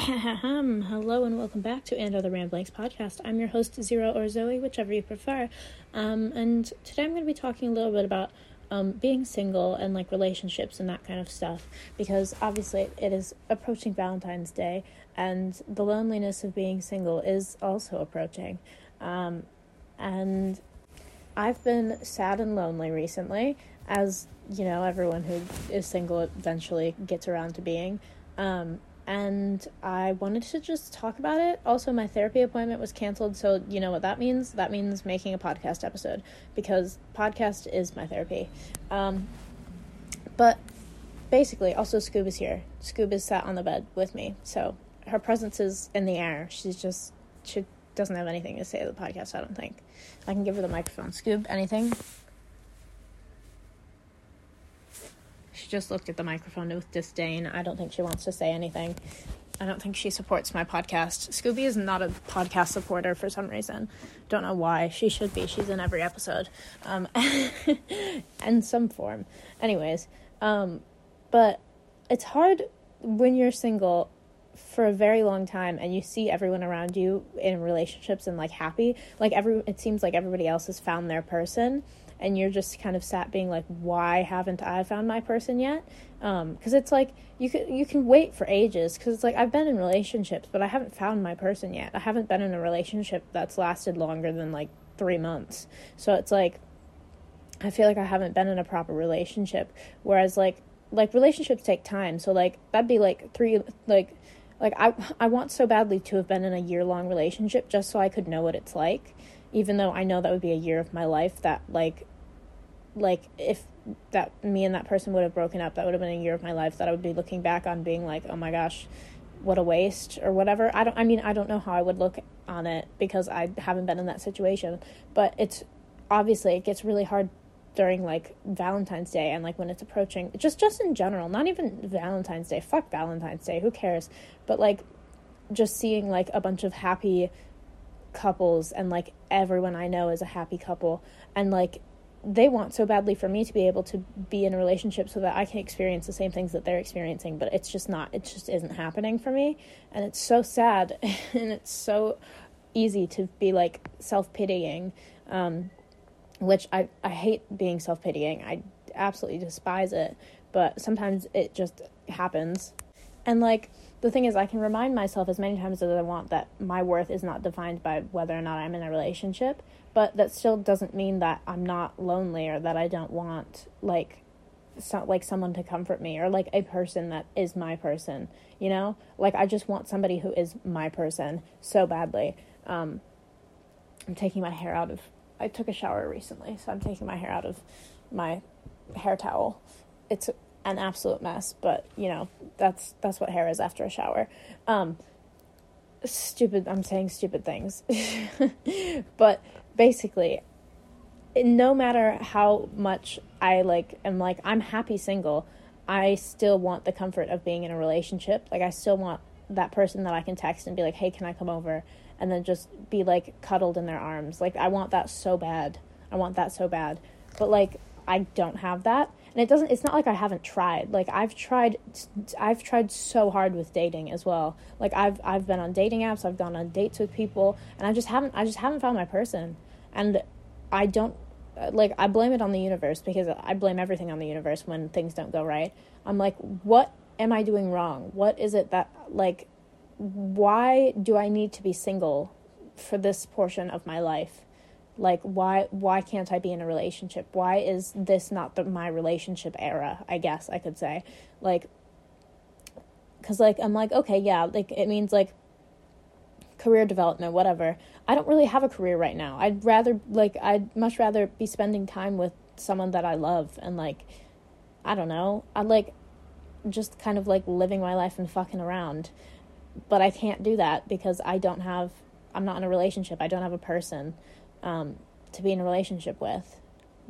Hello and welcome back to And Other Ramblings podcast. I'm your host, Zero or Zoe, whichever you prefer. Um, and today I'm going to be talking a little bit about um, being single and like relationships and that kind of stuff because obviously it is approaching Valentine's Day and the loneliness of being single is also approaching. Um, and I've been sad and lonely recently, as you know, everyone who is single eventually gets around to being. Um, and I wanted to just talk about it. Also, my therapy appointment was canceled, so you know what that means? That means making a podcast episode because podcast is my therapy. Um, but basically, also Scoob is here. Scoob is sat on the bed with me, so her presence is in the air. She's just she doesn't have anything to say to the podcast. I don't think. I can give her the microphone. Scoob, anything? She just looked at the microphone with disdain. I don't think she wants to say anything. I don't think she supports my podcast. Scooby is not a podcast supporter for some reason. Don't know why. She should be. She's in every episode, um, in some form. Anyways, um, but it's hard when you're single for a very long time and you see everyone around you in relationships and like happy. Like every, it seems like everybody else has found their person and you're just kind of sat being like why haven't i found my person yet? Because um, it's like you can you can wait for ages because it's like i've been in relationships but i haven't found my person yet. I haven't been in a relationship that's lasted longer than like three months. So it's like i feel like i haven't been in a proper relationship. Whereas like like relationships take time. So like that'd be like three like like i i want so badly to have been in a year long relationship just so i could know what it's like even though i know that would be a year of my life that like like if that me and that person would have broken up that would have been a year of my life that i would be looking back on being like oh my gosh what a waste or whatever. I don't i mean i don't know how i would look on it because i haven't been in that situation but it's obviously it gets really hard during like valentine's day and like when it's approaching just just in general not even valentine's day fuck valentine's day who cares? But like just seeing like a bunch of happy couples and like everyone i know is a happy couple and like they want so badly for me to be able to be in a relationship so that I can experience the same things that they're experiencing, but it's just not, it just isn't happening for me. And it's so sad and it's so easy to be like self pitying, um, which I, I hate being self pitying. I absolutely despise it, but sometimes it just happens. And like, the thing is, I can remind myself as many times as I want that my worth is not defined by whether or not I'm in a relationship, but that still doesn't mean that I'm not lonely or that I don't want like so, like someone to comfort me or like a person that is my person, you know? Like I just want somebody who is my person so badly. Um I'm taking my hair out of I took a shower recently, so I'm taking my hair out of my hair towel. It's an absolute mess, but you know, that's that's what hair is after a shower. Um stupid I'm saying stupid things. but basically no matter how much I like am like I'm happy single, I still want the comfort of being in a relationship. Like I still want that person that I can text and be like, "Hey, can I come over?" and then just be like cuddled in their arms. Like I want that so bad. I want that so bad. But like I don't have that and it doesn't it's not like i haven't tried like i've tried i've tried so hard with dating as well like i've i've been on dating apps i've gone on dates with people and i just haven't i just haven't found my person and i don't like i blame it on the universe because i blame everything on the universe when things don't go right. I'm like what am i doing wrong? What is it that like why do i need to be single for this portion of my life? Like why why can't i be in a relationship? Why is this not the, my relationship era i guess i could say? Like because like i'm like okay yeah like it means like career development whatever i don't really have a career right now i'd rather like i'd much rather be spending time with someone that i love and like i don't know I'd like just kind of like living my life and fucking around but i can't do that because i don't have i'm not in a relationship i don't have a person um, to be in a relationship with.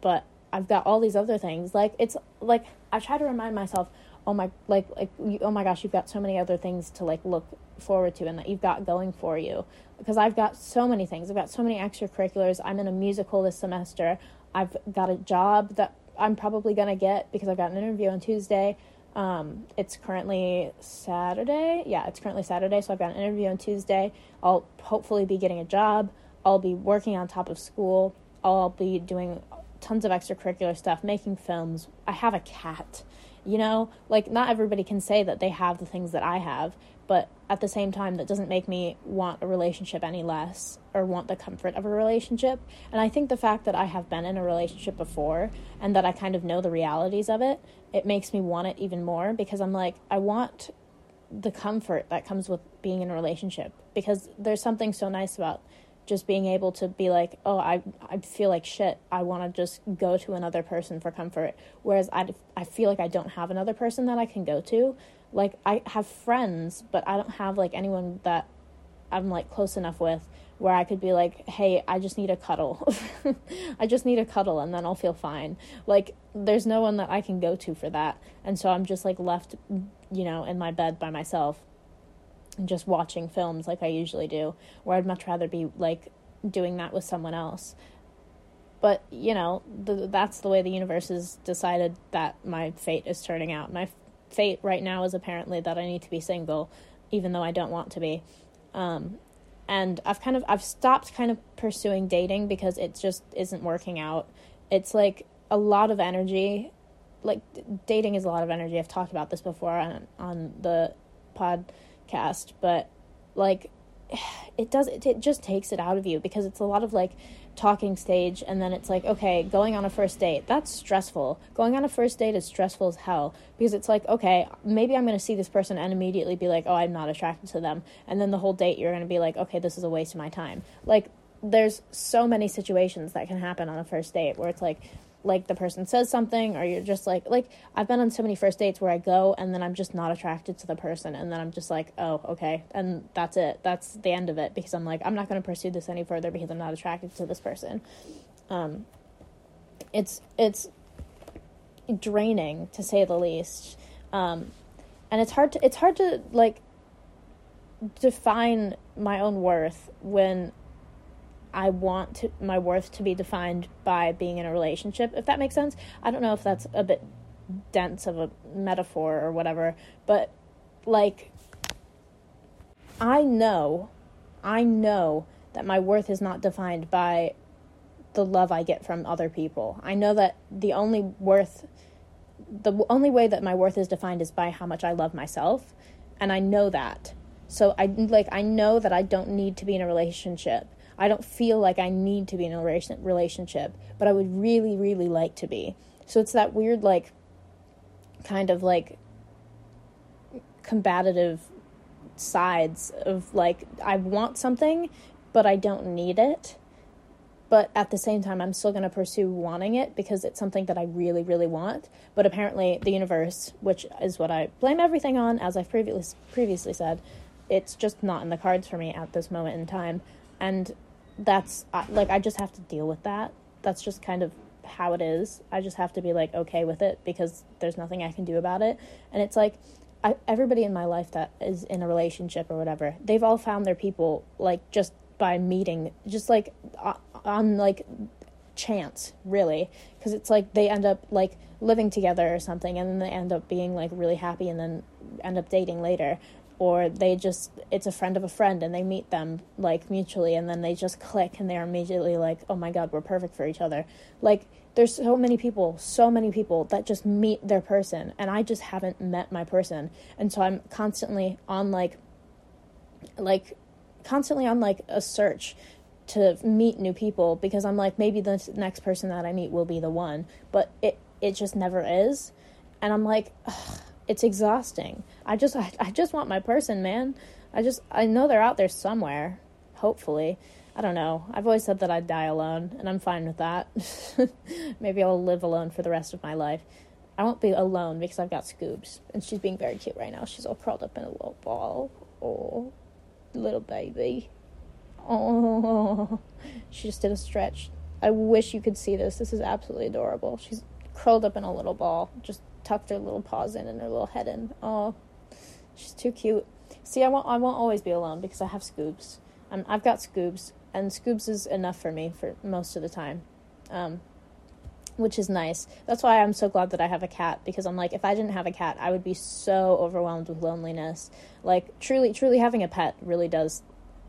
But I've got all these other things. Like it's like I try to remind myself, oh my, like like you, oh my gosh, you've got so many other things to like look forward to and that you've got going for you. Because I've got so many things. I've got so many extracurriculars. I'm in a musical this semester. I've got a job that I'm probably gonna get because I've got an interview on Tuesday. Um, it's currently Saturday. Yeah, it's currently Saturday. So I've got an interview on Tuesday. I'll hopefully be getting a job. I'll be working on top of school. I'll be doing tons of extracurricular stuff, making films. I have a cat. You know, like not everybody can say that they have the things that I have, but at the same time that doesn't make me want a relationship any less or want the comfort of a relationship. And i think the fact that i have been in a relationship before and that i kind of know the realities of it it makes me want it even more because i'm like i want the comfort that comes with being in a relationship because there's something so nice about just being able to be like, oh, I I feel like shit. I want to just go to another person for comfort. Whereas I I feel like I don't have another person that I can go to like I have friends, but I don't have like anyone that I'm like close enough with where I could be like, "Hey, I just need a cuddle. I just need a cuddle and then I'll feel fine." Like there's no one that I can go to for that. And so I'm just like left, you know, in my bed by myself just watching films like I usually do, where I'd much rather be like doing that with someone else. But, you know, the, that's the way the universe has decided that my fate is turning out. My fate right now is apparently that I need to be single, even though I don't want to be. Um, and I've kind of I've stopped kind of pursuing dating because it just isn't working out. It's like a lot of energy. Like dating is a lot of energy. I've talked about this before on on the podcast, but like it does it, it just takes it out of you because it's a lot of like talking stage and then it's like okay going on a first date that's stressful. Going on a first date is stressful as hell because it's like okay maybe i'm going to see this person and immediately be like oh i'm not attracted to them. And then the whole date you're going to be like okay this is a waste of my time. Like there's so many situations that can happen on a first date where it's like like the person says something or you're just like like I've been on so many first dates where I go and then I'm just not attracted to the person and then I'm just like, "Oh, okay." And that's it. That's the end of it because I'm like, I'm not going to pursue this any further because I'm not attracted to this person. Um it's it's draining to say the least. Um and it's hard to it's hard to like define my own worth when I want to, my worth to be defined by being in a relationship, if that makes sense. I don't know if that's a bit dense of a metaphor or whatever, but like, I know, I know that my worth is not defined by the love I get from other people. I know that the only worth, the only way that my worth is defined is by how much I love myself, and I know that. So I like I know that I don't need to be in a relationship I don't feel like I need to be in a relationship, but I would really, really like to be. So it's that weird, like, kind of like combative sides of like, I want something, but I don't need it. But at the same time, I'm still going to pursue wanting it because it's something that I really, really want. But apparently, the universe, which is what I blame everything on, as I've previously previously said, it's just not in the cards for me at this moment in time. And that's like I just have to deal with that. That's just kind of how it is. I just have to be like okay with it because there's nothing I can do about it. And it's like I, everybody in my life that is in a relationship or whatever, they've all found their people like just by meeting, just like on like chance, really, because it's like they end up like living together or something and then they end up being like really happy and then end up dating later or they just it's a friend of a friend and they meet them like mutually and then they just click and they're immediately like oh my god we're perfect for each other. Like there's so many people so many people that just meet their person and i just haven't met my person. And so i'm constantly on like like constantly on like a search to meet new people because i'm like maybe the next person that i meet will be the one but it it just never is. And i'm like ugh, it's exhausting. I just I, I just want my person, man. I just I know they're out there somewhere. Hopefully. I don't know. I've always said that I'd die alone, and I'm fine with that. Maybe I'll live alone for the rest of my life. I won't be alone because I've got Scoobs, and she's being very cute right now. She's all curled up in a little ball. Oh, little baby. Oh, she just did a stretch. I wish you could see this. This is absolutely adorable. She's curled up in a little ball, just tucked her little paws in and her little head in. Oh, she's too cute. See, I won't. I won't always be alone because I have Scoobs. Um, I've got Scoobs, and Scoobs is enough for me for most of the time. Um, which is nice. That's why I'm so glad that I have a cat because I'm like, if I didn't have a cat, I would be so overwhelmed with loneliness. Like, truly, truly having a pet really does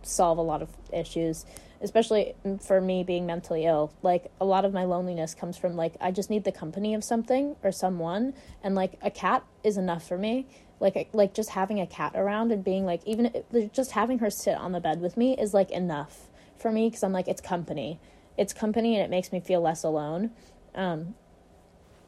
solve a lot of issues, especially for me being mentally ill. Like, a lot of my loneliness comes from, like, I just need the company of something or someone, and, like, a cat is enough for me. Like, like just having a cat around and being like, even just having her sit on the bed with me is, like, enough for me because I'm like, it's company. It's company and it makes me feel less alone um,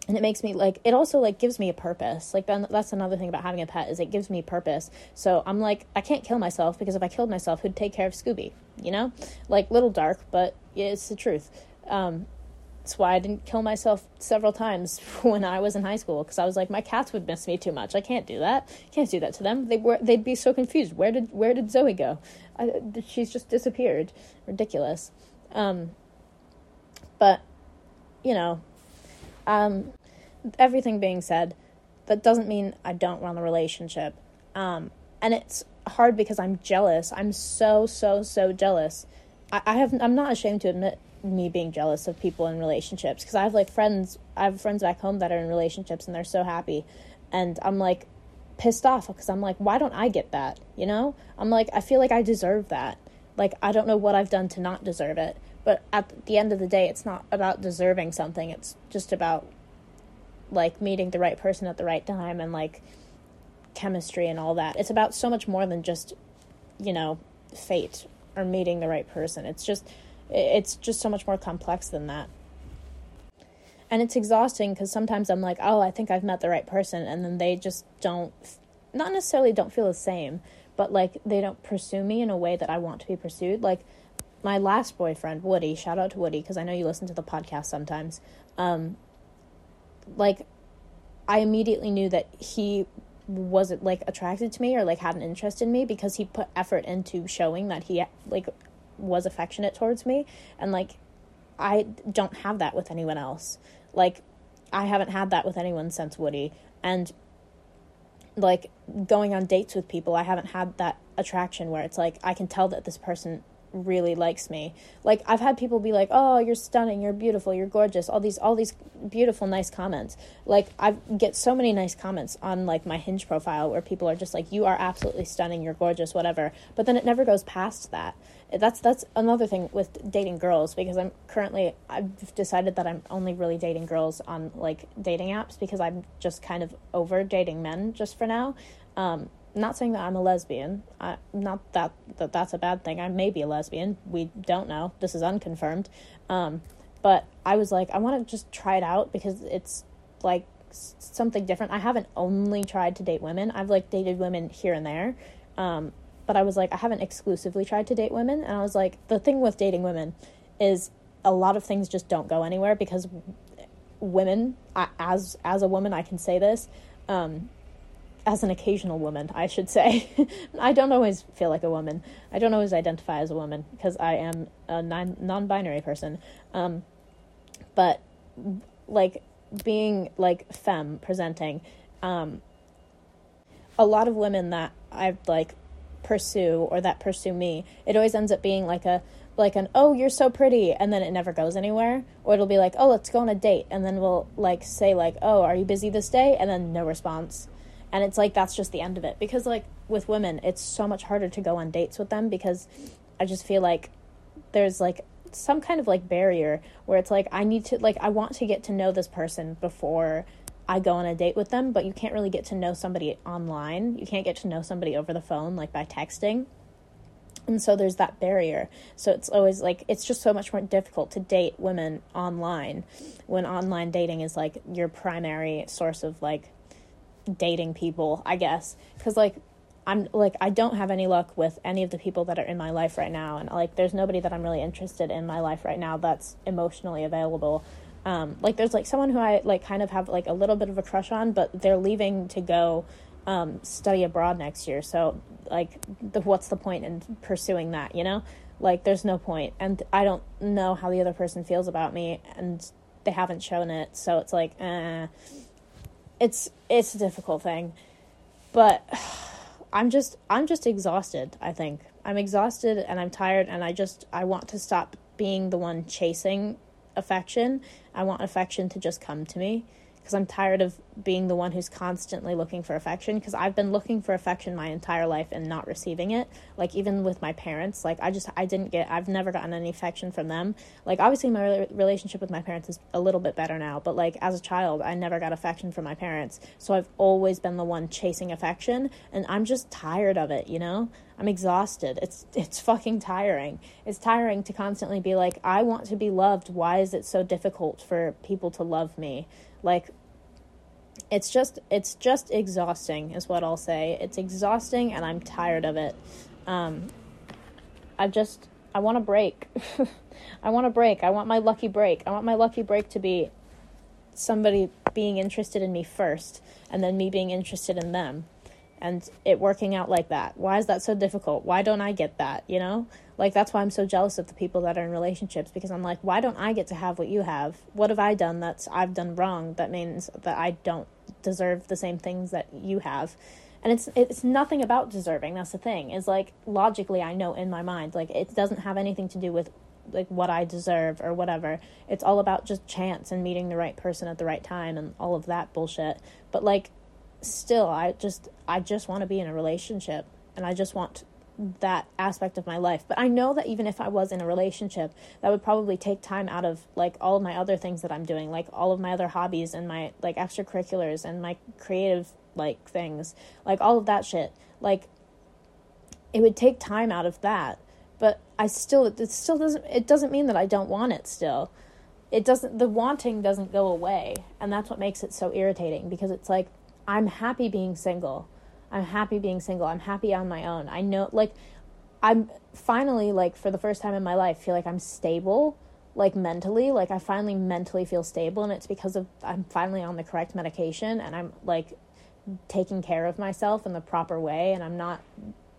and it makes me like it also like gives me a purpose. Like that's another thing about having a pet is it gives me purpose. So i'm like i can't kill myself because if i killed myself who'd take care of scooby you know? Like little dark but it's the truth. Um, that's why i didn't kill myself several times when i was in high school because i was like my cats would miss me too much. I can't do that. Can't do that to them. They were they'd be so confused. Where did where did zoe go? I, she's just disappeared. Ridiculous. Um, but you know, um, everything being said, that doesn't mean I don't run a relationship. Um, and it's hard because I'm jealous. I'm so, so, so jealous. I, I have, I'm not ashamed to admit me being jealous of people in relationships because I have like friends, I have friends back home that are in relationships and they're so happy. And I'm like pissed off because I'm like, why don't I get that? You know? I'm like, I feel like I deserve that. Like, I don't know what I've done to not deserve it. But at the end of the day, it's not about deserving something. It's just about like meeting the right person at the right time and like chemistry and all that. It's about so much more than just, you know, fate or meeting the right person. It's just it's just so much more complex than that. And it's exhausting because sometimes I'm like, oh, I think I've met the right person, and then they just don't, not necessarily don't feel the same, but like they don't pursue me in a way that I want to be pursued. Like my last boyfriend, Woody, shout out to Woody because I know you listen to the podcast sometimes. Um, like, I immediately knew that he wasn't like attracted to me or like had an interest in me because he put effort into showing that he like was affectionate towards me and like I don't have that with anyone else. Like I haven't had that with anyone since Woody and like going on dates with people, I haven't had that attraction where it's like I can tell that this person really likes me. Like I've had people be like, "Oh, you're stunning, you're beautiful, you're gorgeous." All these all these beautiful nice comments. Like I get so many nice comments on like my Hinge profile where people are just like, "You are absolutely stunning, you're gorgeous, whatever." But then it never goes past that. That's that's another thing with dating girls because I'm currently I've decided that I'm only really dating girls on like dating apps because I'm just kind of over dating men just for now. Um, not saying that I'm a lesbian. I, not that, that that's a bad thing. I may be a lesbian. We don't know. This is unconfirmed. Um, but I was like, I want to just try it out because it's like something different. I haven't only tried to date women. I've like dated women here and there. Um, but I was like, I haven't exclusively tried to date women. And I was like, the thing with dating women is a lot of things just don't go anywhere because women, I, as as a woman, I can say this. Um, as an occasional woman, I should say. I don't always feel like a woman. I don't always identify as a woman because I am a non binary person. Um, but like being like femme presenting, um, a lot of women that I like pursue or that pursue me, it always ends up being like a like an oh you're so pretty and then it never goes anywhere or it'll be like oh let's go on a date and then we'll like say like oh are you busy this day and then no response and it's like that's just the end of it. Because like with women it's so much harder to go on dates with them because i just feel like there's like some kind of like barrier where it's like i need to like i want to get to know this person before i go on a date with them but you can't really get to know somebody online. You can't get to know somebody over the phone like by texting. And so there's that barrier. So it's always like it's just so much more difficult to date women online when online dating is like your primary source of like dating people, I guess. Because, like, I'm like, I don't have any luck with any of the people that are in my life right now. And, like, there's nobody that I'm really interested in my life right now that's emotionally available. Um, like, there's like someone who I like kind of have like a little bit of a crush on, but they're leaving to go um, study abroad next year. So, like, the, what's the point in pursuing that, you know? Like, there's no. And I don't know how the other person feels about me, and they haven't shown it. So it's like, eh it's it's a difficult thing, but I'm just I'm just exhausted. I think I'm exhausted and I'm tired and I just I want to stop being the one chasing affection. I want affection to just come to me because I'm tired of being the one who's constantly looking for affection because I've been looking for affection my entire life and not receiving it. Like even with my parents, like I just I didn't get I've never gotten any affection from them. Like obviously my relationship with my parents is a little bit better now, but like as a child, I never got affection from my parents. So I've always been the one chasing affection and I'm just tired of it, you know? I'm exhausted. It's it's fucking tiring. It's tiring to constantly be like I want to be loved. Why is it so difficult for people to love me? Like it's just it's just exhausting is what I'll say. It's exhausting and I'm tired of it. Um, I just I want to break. I want to break. I want my lucky break. I want my lucky break to be somebody being interested in me first and then me being interested in them and it working out like that. Why is that so difficult? Why don't I get that, you know? Like that's why I'm so jealous of the people that are in relationships because I'm like, why don't I get to have what you have? What have I done that's I've done wrong that means that I don't deserve the same things that you have? And it's it's nothing about deserving. That's the thing. Is like logically I know in my mind like it doesn't have anything to do with like what I deserve or whatever. It's all about just chance and meeting the right person at the right time and all of that bullshit. But like still I just I just want to be in a relationship and I just want that aspect of my life. But I know that even if I was in a relationship, that would probably take time out of like all of my other things that I'm doing, like all of my other hobbies and my like extracurriculars and my creative like things, like all of that shit. Like it would take time out of that. But I still it still doesn't it doesn't mean that I don't want it still. It doesn't the wanting doesn't go away, and that's what makes it so irritating because it's like I'm happy being single I'm happy being single. I'm happy on my own. I know, like, I'm finally, like, for the first time in my life, feel like I'm stable, like, mentally. Like, I finally mentally feel stable, and it's because of I'm finally on the correct medication and I'm, like, taking care of myself in the proper way, and I'm not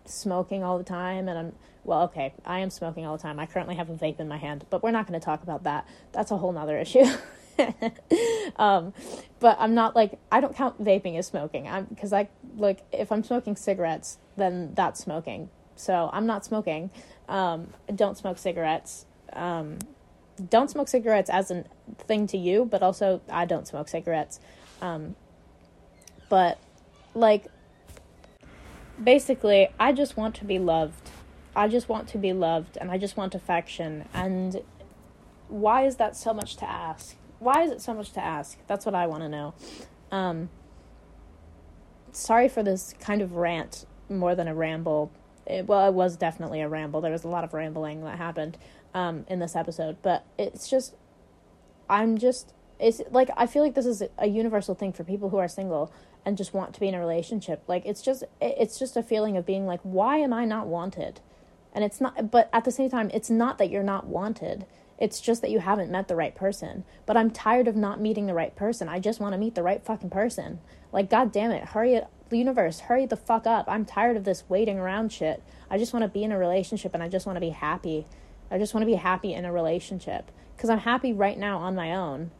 smoking all the time, and I'm, well, okay, I am smoking all the time. I currently have a vape in my hand, but we're not going to talk about that. That's a whole nother issue. um, but I'm not like I don't count vaping as smoking. I'm because I like if I'm smoking cigarettes, then that's smoking. So I'm not smoking. Um, don't smoke cigarettes. Um, don't smoke cigarettes as a thing to you, but also I don't smoke cigarettes. Um, but like basically, I just want to be loved. I just want to be loved, and I just want affection. And why is that so much to ask? Why is it so much to ask? That's what I want to know. Um, sorry for this kind of rant more than a ramble. It, well, it was definitely a ramble. There was a lot of rambling that happened um, in this episode, but it's just, I'm just, it's like I feel like this is a universal thing for people who are single and just want to be in a relationship. Like it's just, it's just a feeling of being like, why am I not wanted? And it's not, but at the same time, it's not that you're not wanted it's just that you haven't met the right person. But I'm tired of not meeting the right person. I just want to meet the right fucking person. Like, god damn it, hurry it, universe, hurry the fuck up. I'm tired of this waiting around shit. I just want to be in a relationship and I just want to be happy. I just want to be happy in a relationship. Because I'm happy right now on my own,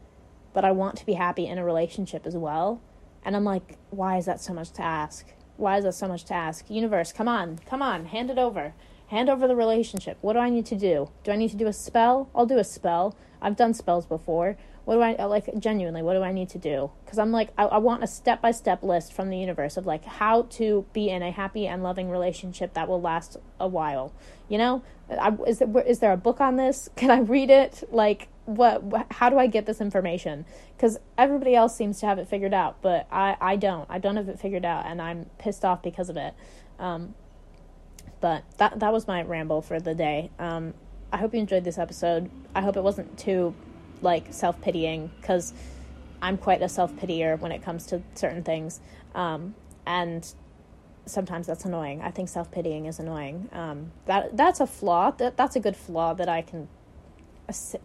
but I want to be happy in a relationship as well. And I'm like, why is that so much to ask? Why is that so much to ask? Universe, come on, come on, hand it over. Hand over the relationship. What do I need to do? Do I need to do a spell? I'll do a spell. I've done spells before. What do I like genuinely? What do I need to do? Because I'm like, I, I want a step by step list from the universe of like how to be in a happy and loving relationship that will last a while. You know, I, is there is there a book on this? Can I read it? Like, what? what how do I get this information? Because everybody else seems to have it figured out, but I I don't. I don't have it figured out, and I'm pissed off because of it. Um, but that that was my ramble for the day. Um, I hope you enjoyed this episode. I hope it wasn't too like self pitying because I'm quite a self pityer when it comes to certain things, um, and sometimes that's annoying. I think self pitying is annoying. Um, that that's a flaw. That that's a good flaw that I can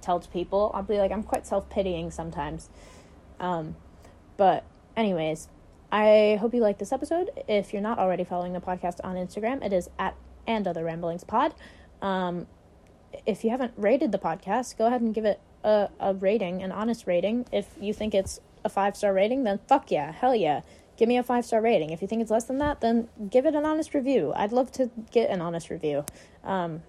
tell to people. I'll be like, I'm quite self pitying sometimes. Um, but anyways, I hope you like this episode. If you're not already following the podcast on Instagram, it is at and other ramblings pod. Um, if you haven't rated the podcast, go ahead and give it a, a rating, an honest rating. If you think it's a five star rating, then fuck yeah, hell yeah. Give me a five star rating. If you think it's less than that, then give it an honest review. I'd love to get an honest review. Um,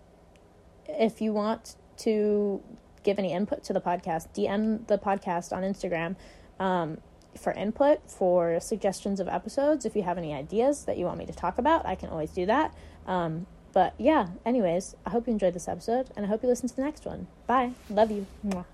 if you want to give any input to the podcast, DM the podcast on Instagram um, for input, for suggestions of episodes. If you have any ideas that you want me to talk about, I can always do that. Um, but yeah, anyways, I hope you enjoyed this episode and I hope you listen to the next one. Bye. Love you. Mwah.